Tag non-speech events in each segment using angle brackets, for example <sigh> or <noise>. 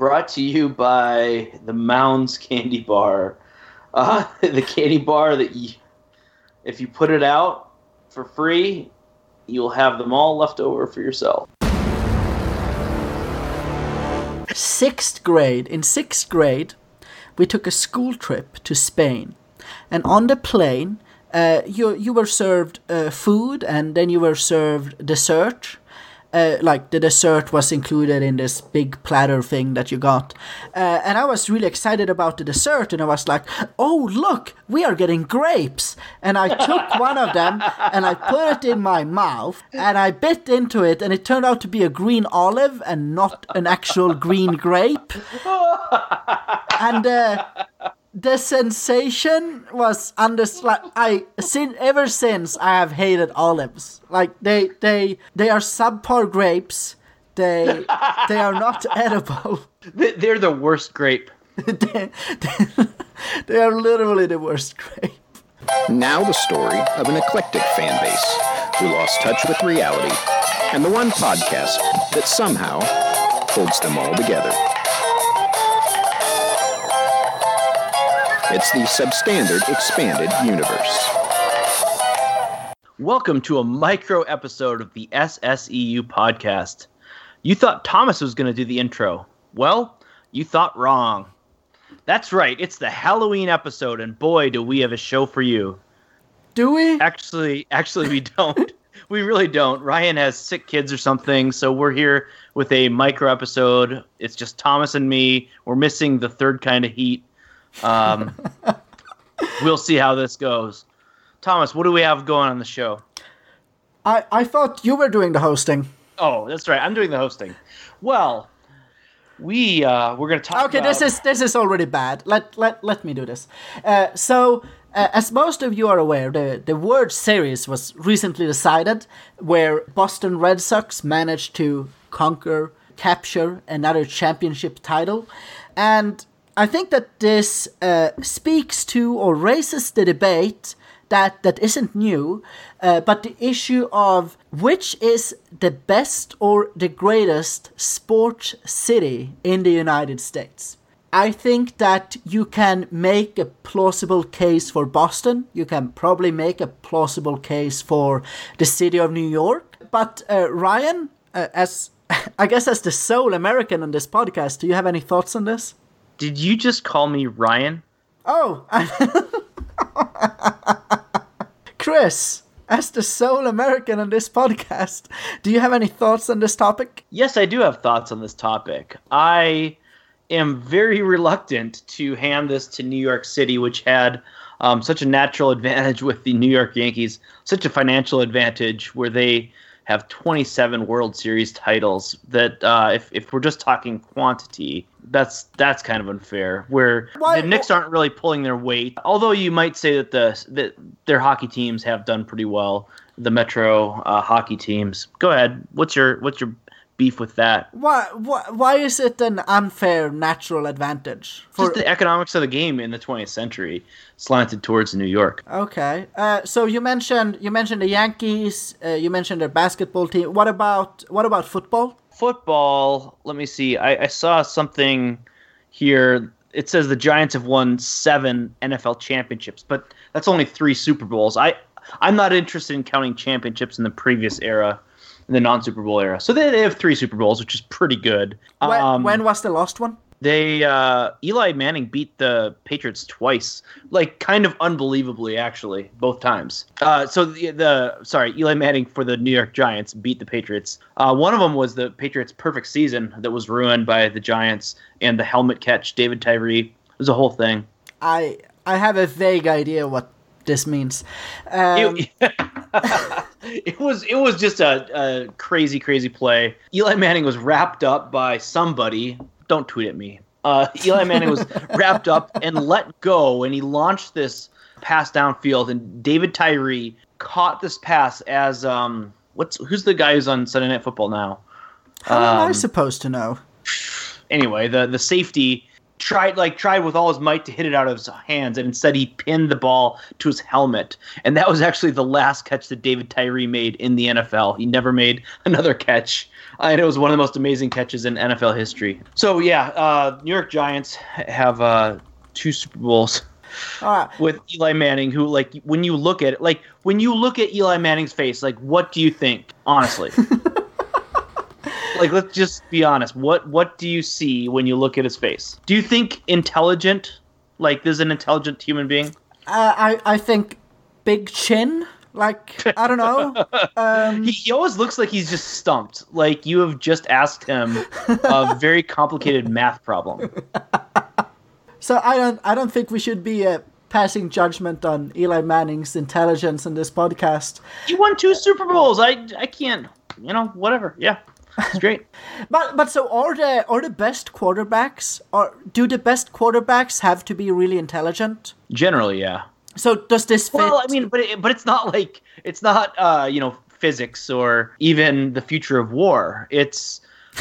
brought to you by the Mounds Candy Bar. Uh, <laughs> the candy bar that you, if you put it out for free, you'll have them all left over for yourself. Sixth grade. In sixth grade, we took a school trip to Spain, and on the plane, uh, you you were served uh, food, and then you were served dessert, uh, like the dessert was included in this big platter thing that you got. Uh, and I was really excited about the dessert, and I was like, oh, look, we are getting grapes. And I took <laughs> one of them and I put it in my mouth and I bit into it, and it turned out to be a green olive and not an actual green grape. <laughs> And uh, the sensation was under like I sin ever since I have hated olives. Like they they they are subpar grapes. They they are not <laughs> edible. They're the worst grape. they, <laughs> they, they are literally the worst grape. Now the story of an eclectic fan base who lost touch with reality, and the one podcast that somehow holds them all together. It's the substandard expanded universe. Welcome to a micro episode of the SSEU podcast. You thought Thomas was going to do the intro. Well, you thought wrong. That's right, it's the Halloween episode, and boy, do we have a show for you. Do we? Actually, actually, we don't. we really don't. Ryan has sick kids or something, so we're here with a micro episode. It's just Thomas and me. We're missing the third kind of heat. Um, we'll see how this goes. Thomas, what do we have going on the show? I I thought you were doing the hosting. Oh, that's right. I'm doing the hosting. Well, we uh, we're gonna talk. Okay, about... this is this is already bad. Let let let me do this. Uh, so. Uh, as most of you are aware, the, the World Series was recently decided, where Boston Red Sox managed to conquer, capture another championship title. And I think that this uh, speaks to or raises the debate that that isn't new, uh, but the issue of which is the best or the greatest sports city in the United States. I think that you can make a plausible case for Boston. You can probably make a plausible case for the city of New York. But uh, Ryan, uh, as <laughs> I guess as the sole American on this podcast, do you have any thoughts on this? Did you just call me Ryan? Oh, <laughs> Chris, as the sole American on this podcast, do you have any thoughts on this topic? Yes, I do have thoughts on this topic. I am very reluctant to hand this to New York City, which had um, such a natural advantage <laughs> with the New York Yankees, such a financial advantage where they have 27 World Series titles. That uh, if if we're just talking quantity, that's that's kind of unfair. Where Why? the Knicks aren't really pulling their weight. Although you might say that the that their hockey teams have done pretty well. The Metro uh, hockey teams. Go ahead. What's your what's your beef with that. Why, why, why is it an unfair natural advantage? For... Just the economics of the game in the 20th century slanted towards New York. Okay, uh, so you mentioned you mentioned the Yankees. Uh, you mentioned their basketball team. What about what about football? Football. Let me see. I, I saw something here. It says the Giants have won seven NFL championships, but that's only three Super Bowls. I I'm not interested in counting championships in the previous era in the non Super Bowl era. So they, they have three Super Bowls, which is pretty good. When, um, when was the last one? They uh, Eli Manning beat the Patriots twice, like kind of unbelievably, actually, both times. Uh, so the, the sorry, Eli Manning for the New York Giants beat the Patriots. Uh, one of them was the Patriots' perfect season that was ruined by the Giants and the helmet catch, David Tyree. It was a whole thing. I I have a vague idea what this means. Um, <laughs> it, was it was just a, a crazy crazy play. Eli Manning was wrapped up by somebody. Don't tweet at me. Uh, <laughs> Eli Manning was wrapped up and let go, and he launched this pass downfield, and David Tyree caught this pass as um what's who's the guy who's on Sunday Night Football now? How um, am I um, supposed to know? <sighs> Anyway, the the safety tried like tried with all his might to hit it out of his hands, and instead he pinned the ball to his helmet. And that was actually the last catch that David Tyree made in the NFL. He never made <laughs> another catch. And it was one of the most amazing catches in NFL history. So yeah, uh, New York Giants have uh, two Super Bowls right. <laughs> with Eli Manning, who like when you look at it, like when you look at Eli Manning's face, like what do you think? Honestly. <laughs> like let's just be honest. What what do you see when you look at his face? Do you think intelligent? Like this is an intelligent human being? Uh, I I think big chin. Like I don't know. <laughs> Um, He, he always looks like he's just stumped. Like you have just asked him a <laughs> very complicated math problem. so I don't I don't think we should be uh, passing judgment on Eli Manning's intelligence in this podcast. He won two Super Bowls. I I can't. You know, whatever. Yeah, it's great. <laughs> But but so are the are the best quarterbacks or do the best quarterbacks have to be really intelligent? Generally, yeah. So does this fit? Well, I mean, but it, but it's not like it's not uh, you know physics or even the future of war. It's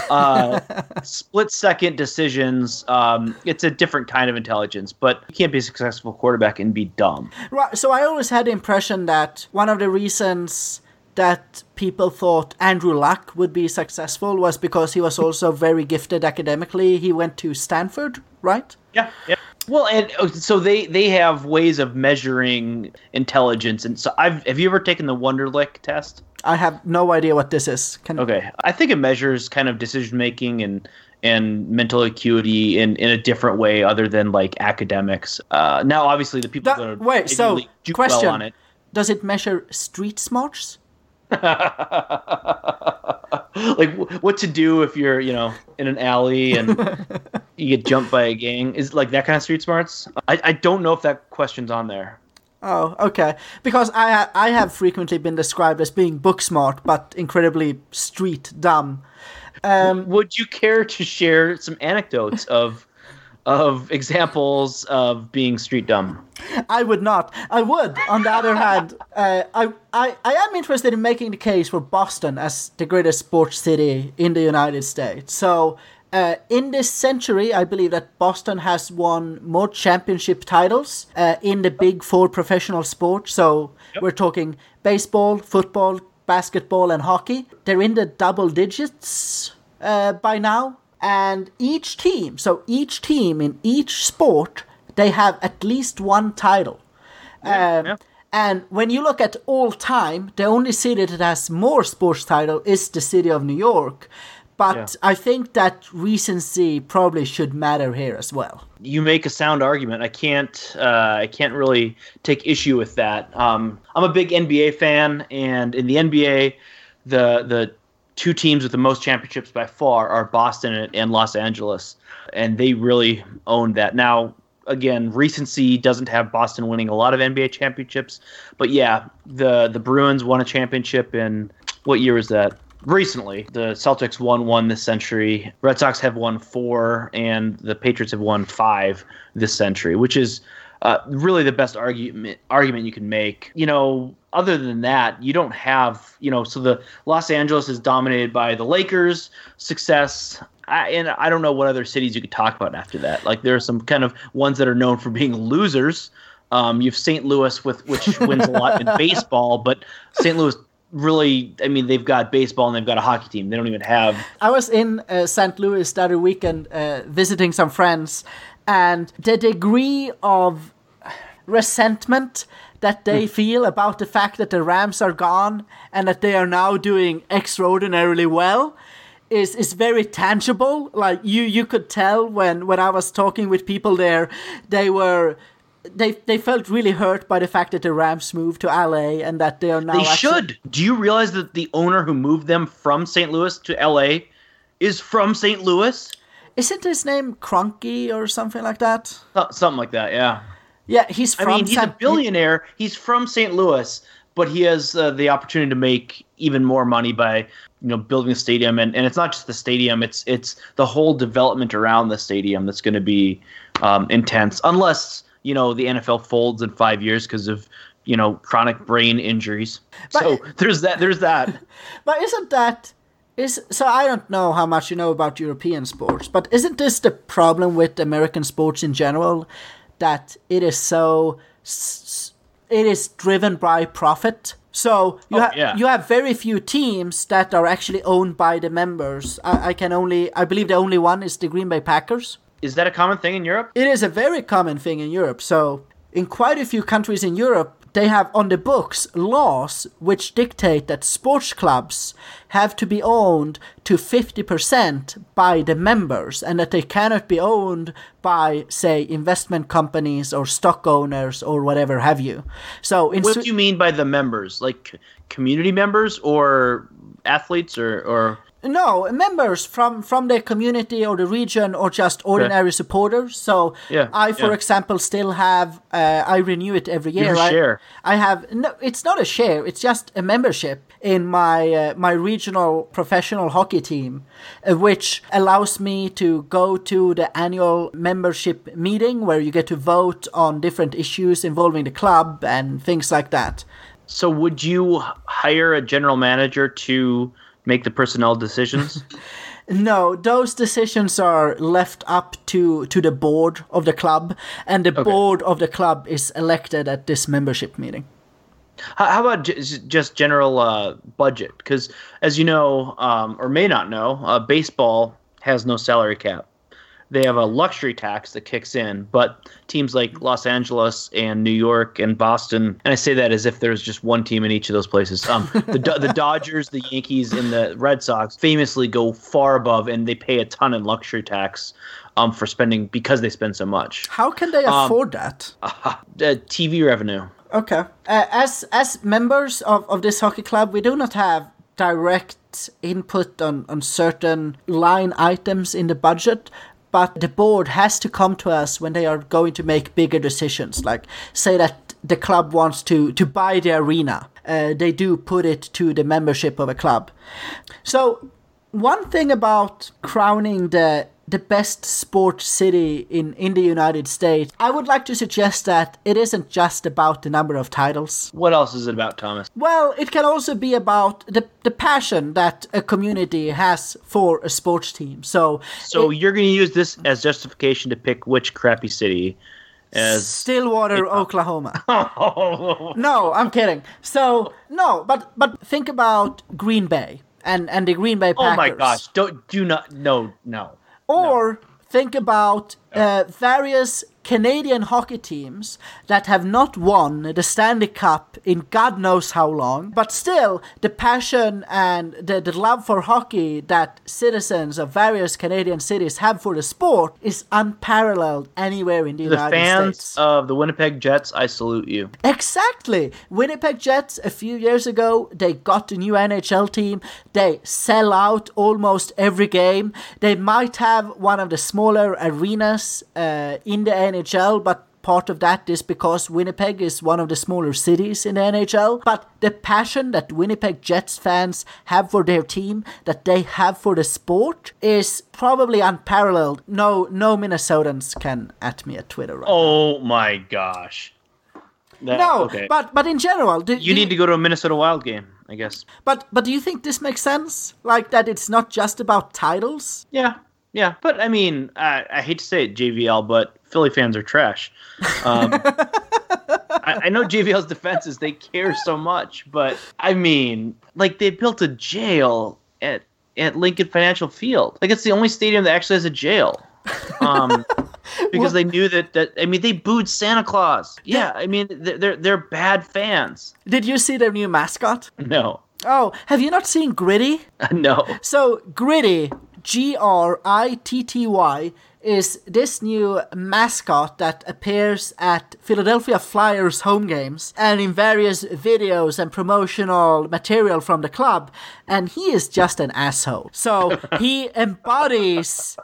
uh, <laughs> split second decisions. Um, it's a different kind of intelligence, but you can't be a successful quarterback and be dumb. Right. So I always had the impression that one of the reasons that people thought Andrew Luck would be successful was because he was also very gifted academically. He went to Stanford, right? Yeah, yeah. Well, and uh, so they they have ways of measuring intelligence, and so I've have you ever taken the Wonderlic test? I have no idea what this is. Can Okay, I think it measures kind of decision making and and mental acuity in, in a different way other than like academics. Uh, now, obviously, the people That- that are wait, so, really do question. well on it. does it measure street smarts? <laughs> like what to do if you're you know in an alley and <laughs> you get jumped by a gang is like that kind of street smarts. I, I don't know if that question's on there. Oh, okay. Because I I have frequently been described as being book smart, but incredibly street dumb. Um, Would you care to share some anecdotes of of examples of being street dumb? I would not. I would. On the other hand, uh, I, I I am interested in making the case for Boston as the greatest sports city in the United States. So. Uh, in this century, I believe that Boston has won more championship titles uh, in the big four professional sports. So we're talking baseball, football, basketball, and hockey. They're in the double digits uh, by now. And each team, so each team in each sport, they have at least one title. Um, yeah. And when you look at all time, the only city that has more sports title is the city of New York. But Yeah. I think that recency probably should matter here as well. you make a sound argument. I can't uh, I can't really take issue with that. Um, I'm a big NBA fan, and in the NBA, the the two teams with the most championships by far are Boston and, Los Angeles, and they really own that. Now, again, recency doesn't have Boston winning a lot of NBA championships, but yeah, the the Bruins won a championship in what year was that? recently. The Celtics won one this century. Red Sox have won four, and the Patriots have won five this century, which is uh, really the best argument argument you can make. You know, other than that, you don't have you know. So the Los Angeles is dominated by the Lakers' success. I, and I don't know what other cities you could talk about after that. Like there are some kind of ones that are known for being losers. Um, you have St. Louis with which <laughs> wins a lot in baseball, but St. Louis really, I mean, they've got baseball and they've got a hockey team. They don't even have. I was in uh, St. Louis the other weekend uh, visiting some friends, and the degree of resentment that they hmm. feel about the fact that the Rams are gone and that they are now doing extraordinarily well is is very tangible. Like you you could tell when when I was talking with people there, they were. They, they felt really hurt by the fact that the Rams moved to LA and that they are now. They actually- should. Do you realize that the owner who moved them from St. Louis to LA is from St. Louis? Isn't his name Kroenke or something like that? Something like that, yeah. Yeah, he's I mean, he's a billionaire. He's from St. Louis, but he has uh, the opportunity to make even more money by you know building a stadium, and, and it's not just the stadium; it's it's the whole development around the stadium that's going to be um, intense, unless you know the NFL folds in five years because of you know chronic brain injuries. so there's that. There's that. <laughs> But isn't that is so I don't know how much you know about European sports, but isn't this the problem with American sports in general that it is so it is driven by profit? So you Oh, have yeah. you have very few teams that are actually owned by the members. I, I can only I believe the only one is the Green Bay Packers. Is that a common thing in Europe? It is a very common thing in Europe. So, in quite a few countries in Europe, they have on the books laws which dictate that sports clubs have to be owned to 50% by the members and that they cannot be owned by, say, investment companies or stock owners or whatever have you. So, What do you mean by the members? Like community members or athletes or or No, members from from the community or the region or just ordinary supporters. So Yeah, I, for yeah. example, still have uh, I renew it every year. I, share. I have no. It's not a share. It's just a membership in my uh, my regional professional hockey team, uh, which allows me to go to the annual membership meeting where you get to vote on different issues involving the club and things like that. so would you hire a general manager to make the personnel decisions? <laughs> No, those decisions are left up to, to the board of the club, and the board of the club is elected at this membership meeting. How, about just general uh, budget? Because as you know, um, or may not know, uh, baseball has no salary cap. They have a luxury tax that kicks in, but teams like Los Angeles and New York and Boston, and I say that as if there's just one team in each of those places. Um, the Do- the Dodgers, the Yankees, and the Red Sox famously go far above, and they pay a ton in luxury tax um, for spending because they spend so much. How can they afford that? <laughs> Uh, TV revenue. Okay. Uh, as as members of, of this hockey club, we do not have direct input on, on certain line items in the budget, but the board has to come to us when they are going to make bigger decisions. Like, say that the club wants to, to buy the arena, uh, they do put it to the membership of a club. So, one thing about crowning the the best sports city in, in the United States, I would like to suggest that it isn't just about the number of titles. What else is it about, Thomas? Well, it can also be about the, the passion that a community has for a sports team. So, So it- you're going to use this as justification to pick which crappy city as Stillwater, <laughs> Oklahoma. Oh. no, I'm kidding. So, no, but but think about Green Bay and, and the Green Bay Packers. Oh my gosh! Don't do not no no. Or think about uh, various Canadian hockey teams that have not won the Stanley Cup in God knows how long, but still the passion and the, the love for hockey that citizens of various Canadian cities have for the sport is unparalleled anywhere in the, The United fans States. of the Winnipeg Jets, I salute you. Exactly. Winnipeg Jets a few years ago, they got a new NHL team. They sell out almost every game. They might have one of the smaller arenas uh, in the NHL, but part of that is because Winnipeg is one of the smaller cities in the NHL. But the passion that Winnipeg Jets fans have for their team, that they have for the sport, is probably unparalleled. No, no Minnesotans can at me at Twitter right now. Oh my gosh. That- No, okay. but but in general, do, you need to go to a Minnesota Wild game, I guess. But but do you think this makes sense? Like that it's not just about titles? Yeah, yeah. But I mean, I, I hate to say it, JVL, but Philly fans are trash. Um, <laughs> I, I know JVL's defense is they care so much, but I mean, like they built a jail at at Lincoln Financial Field. Like it's the only stadium that actually has a jail. Um, <laughs> because they knew that that I mean they booed Santa Claus. Yeah, I mean they're they're, they're bad fans. Did you see their new mascot? No, Oh, have you not seen Gritty? <laughs> no. So Gritty, G R I T T Y, is this new mascot that appears at Philadelphia Flyers home games and in various videos and promotional material from the club, and he is just an asshole. So <laughs> he embodies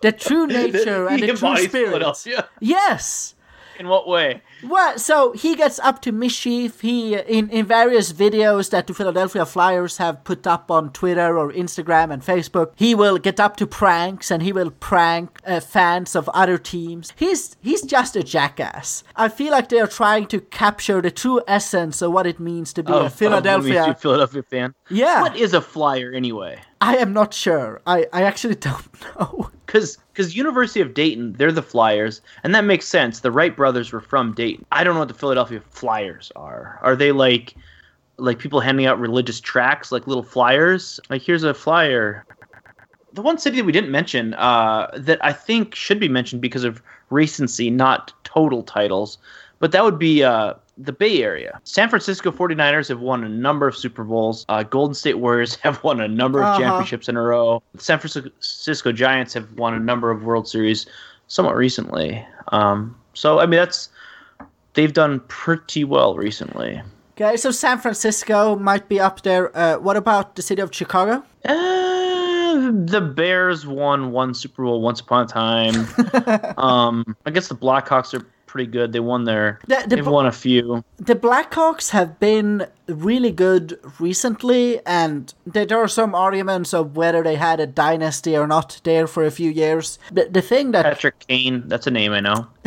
the true nature and the true spirit. Philadelphia. Yes. In what way? Well, so he gets up to mischief. He in in various videos that the Philadelphia Flyers have put up on Twitter or Instagram and Facebook. He will get up to pranks and he will prank uh, fans of other teams. He's he's just a jackass. I feel like they are trying to capture the true essence of what it means to be Of- a Philadelphia. a Philadelphia fan. Yeah. What is a flyer anyway? I am not sure. I I actually <laughs> don't know. Because because University of Dayton, they're the Flyers, and that makes sense. The Wright brothers were from Dayton. I don't know what the Philadelphia Flyers are. Are they like like people handing out religious tracts, like little flyers? Like here's a flyer. The one city that we didn't mention uh, that I think should be mentioned because of recency, not total titles, but that would be uh, the Bay Area. San Francisco 49ers have won a number of Super Bowls. Uh, Golden State Warriors <laughs> have won a number of Uh-huh. championships in a row. The San Francisco Giants have won a number of World Series somewhat recently. Um, so, I mean, that's. They've done pretty well recently. Okay, so San Francisco might be up there. Uh, what about the city of Chicago? Uh, the Bears won one Super Bowl once upon a time. <laughs> um, I guess the Blackhawks are pretty good. They won their. The- the they've won a few. The Blackhawks have been really good recently, and there are some arguments of whether they had a dynasty or not there for a few years. The, the thing that Patrick Kane, that's a name I know. <laughs>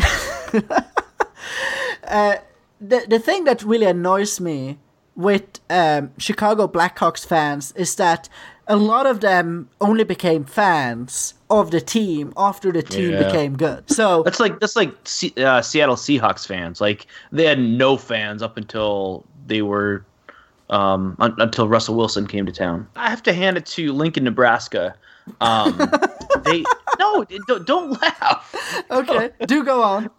the, the thing that really annoys me with um, Chicago Blackhawks fans is that a lot of them only became fans of the team after the team Yeah. became good. So That's like that's like C- uh, Seattle Seahawks fans. Like they had no fans up until they were um, un- until Russell Wilson came to town. I have to hand it to Lincoln, Nebraska. Um, <laughs> they no, don't, don't laugh. okay, do go on.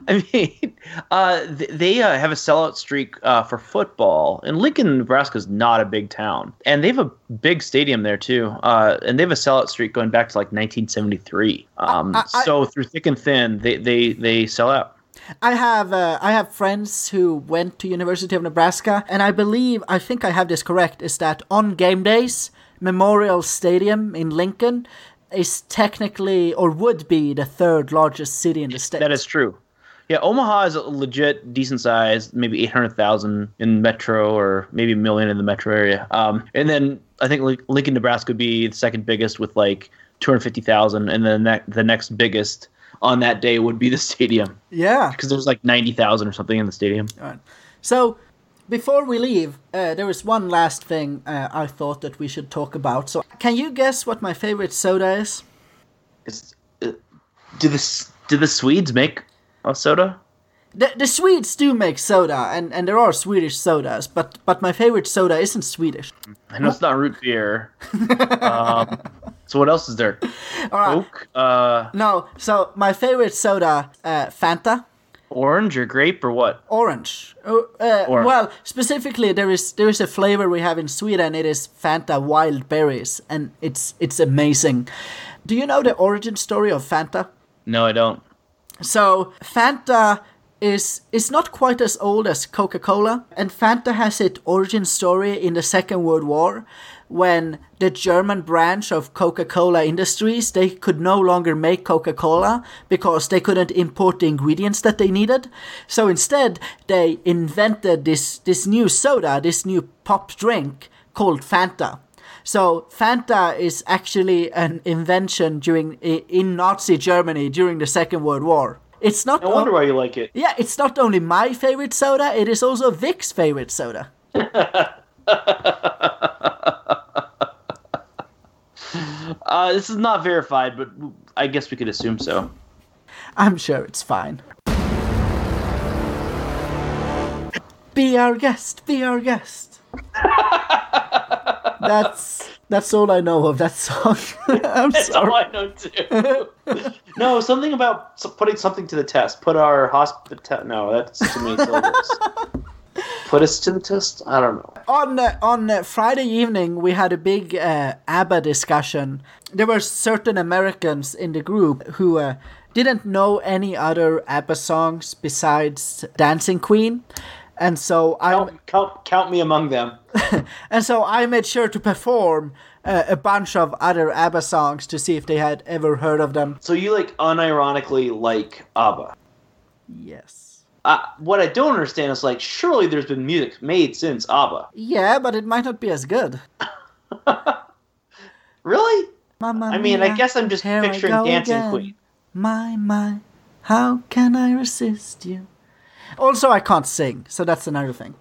<laughs> I mean, uh, th- they uh, have a sellout streak uh, for football, and Lincoln, Nebraska is not a big town, and they have a big stadium there too, uh, and they have a sellout streak going back to like 1973. Um, I- I- so through thick and thin, they they they sell out. I have uh, I have friends who went to University of Nebraska, and I believe I think I have this correct is that on game days, Memorial Stadium in Lincoln is technically or would be the third largest city in the state. That is true. Yeah, Omaha is a legit decent size, maybe 800,000 in metro or maybe a million in the metro area. Um, and then I think Lincoln, Nebraska would be the second biggest with like 250,000. And then that, the next biggest on that day would be the stadium yeah. because there's like 90,000 or something in the stadium. Alright. So, before we leave, uh, there is one last thing uh, I thought that we should talk about. So, can you guess what my favorite soda is? Is, uh, do, the, do the Swedes make a soda? The, the Swedes do make soda, and, and there are Swedish sodas, but but my favorite soda isn't Swedish. I know it's not root beer. <laughs> um, so what else is there? Coke, uh, No, so my favorite soda, uh, Fanta. orange or grape or what? Orange. Oh, uh, Orange. Well, specifically, there is there is a flavor we have in Sweden. It is Fanta wild berries, and it's it's amazing. Do you know the origin story of Fanta? No, I don't. So Fanta is is not quite as old as Coca-Cola, and Fanta has its origin story in the Second World War, when the German branch of Coca-Cola Industries they could no longer make Coca-Cola because they couldn't import the ingredients that they needed. So instead, they invented this this new soda, this new pop drink called Fanta. So Fanta is actually an invention during in Nazi Germany during the Second World War. It's not. No wonder why you like it. Yeah, it's not only my favorite soda; it is also Vic's favorite soda. <laughs> Uh, this is not verified, but I guess we could assume so. I'm sure it's fine. Be our guest. Be our guest. That's that's all I know of that song. <laughs> I'm That's sorry. all I know too. no, something about putting something to the test. Put our hospital. No, that's too many syllables. <laughs> Put us to the test. I don't know. on uh, on uh, Friday evening we had a big uh, ABBA discussion. There were certain Americans in the group who uh, didn't know any other ABBA songs besides Dancing Queen, and so I Count, count, count me among them. <laughs> and so I made sure to perform uh, a bunch of other ABBA songs to see if they had ever heard of them. So you like unironically like ABBA. Yes. Uh, what I don't understand is like, surely there's been music made since ABBA. Yeah, but it might not be as good. <laughs> Really? Mamma I mean, I guess I'm just picturing Dancing again. Queen. My, my, how can I resist you? Also, I can't sing, so that's another thing.